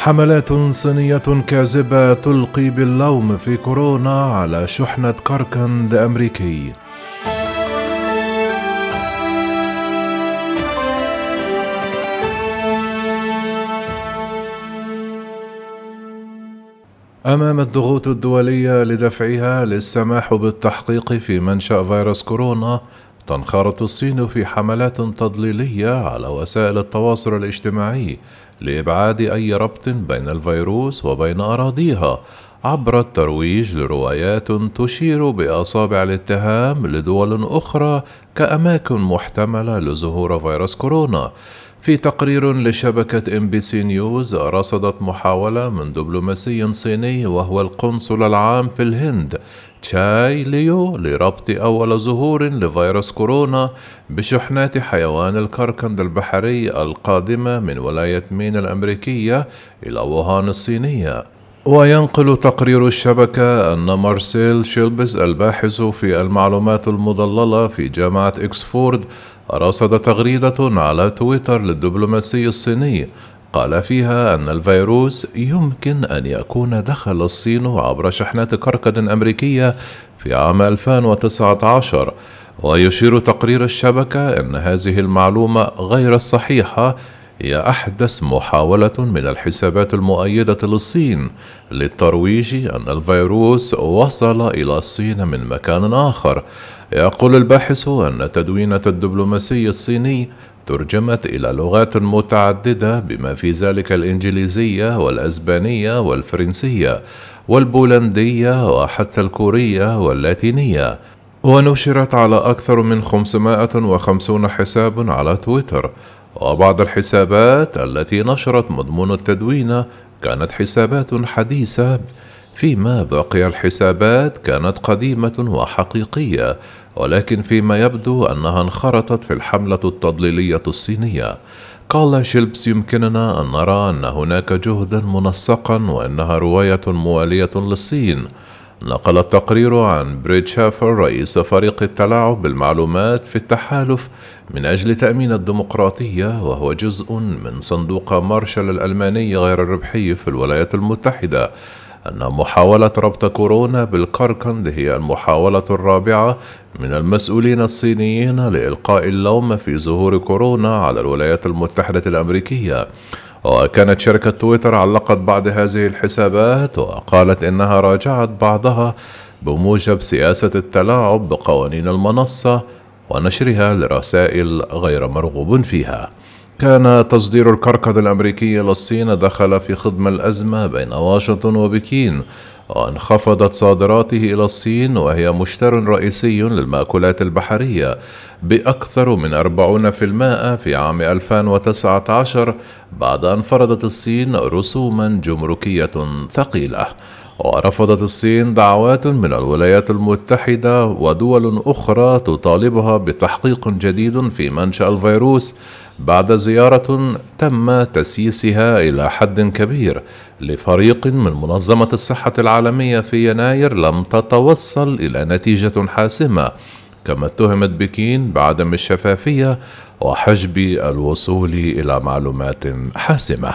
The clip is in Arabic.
حملات صينية كاذبة تلقي باللوم في كورونا على شحنة كركند أمريكي. أمام الضغوط الدولية لدفعها للسماح بالتحقيق في منشأ فيروس كورونا تنخرط الصين في حملات تضليلية على وسائل التواصل الاجتماعي لإبعاد أي ربط بين الفيروس وبين أراضيها عبر الترويج لروايات تشير بأصابع الاتهام لدول أخرى كأماكن محتملة لظهور فيروس كورونا. في تقرير لشبكة NBC News رصدت محاولة من دبلوماسي صيني وهو القنصل العام في الهند تشاي ليو لربط أول ظهور لفيروس كورونا بشحنات حيوان الكركند البحري القادمة من ولاية مين الأمريكية إلى ووهان الصينية. وينقل تقرير الشبكة أن مارسيل شيلبس الباحث في المعلومات المضللة في جامعة إكسفورد رصد تغريدة على تويتر للدبلوماسي الصيني. قال فيها أن الفيروس يمكن أن يكون دخل الصين عبر شحنات كركد أمريكية في عام 2019 ويشير تقرير الشبكة أن هذه المعلومة غير الصحيحة هي أحدث محاولة من الحسابات المؤيدة للصين للترويج أن الفيروس وصل إلى الصين من مكان آخر. يقول الباحث أن تدوينة الدبلوماسي الصيني ترجمت إلى لغات متعددة بما في ذلك الإنجليزية والأسبانية والفرنسية والبولندية وحتى الكورية واللاتينية. ونشرت على أكثر من 550 حساب على تويتر. وبعض الحسابات التي نشرت مضمون التدوين كانت حسابات حديثة فيما بقي الحسابات كانت قديمة وحقيقية ولكن فيما يبدو أنها انخرطت في الحملة التضليلية الصينية. قال شيلبس يمكننا أن نرى أن هناك جهدا منسقا وأنها رواية موالية للصين. نقل التقرير عن بريد شافر رئيس فريق التلاعب بالمعلومات في التحالف من أجل تأمين الديمقراطية وهو جزء من صندوق مارشال الألماني غير الربحي في الولايات المتحدة. أن محاولة ربط كورونا بالكركند هي المحاولة الرابعة من المسؤولين الصينيين لإلقاء اللوم في ظهور كورونا على الولايات المتحدة الأمريكية. وكانت شركة تويتر علقت بعض هذه الحسابات وقالت إنها راجعت بعضها بموجب سياسة التلاعب بقوانين المنصة ونشرها لرسائل غير مرغوب فيها. كان تصدير الكركد الأمريكي للصين دخل في خضم الأزمة بين واشنطن وبكين وانخفضت صادراته إلى الصين وهي مشتر رئيسي للمأكولات البحرية بأكثر من 40% في عام 2019 بعد أن فرضت الصين رسوما جمركية ثقيلة. ورفضت الصين دعوات من الولايات المتحدة ودول أخرى تطالبها بتحقيق جديد في منشأ الفيروس بعد زيارة تم تسييسها إلى حد كبير لفريق من منظمة الصحة العالمية في يناير لم تتوصل إلى نتيجة حاسمة كما اتهمت بكين بعدم الشفافية وحجب الوصول إلى معلومات حاسمة.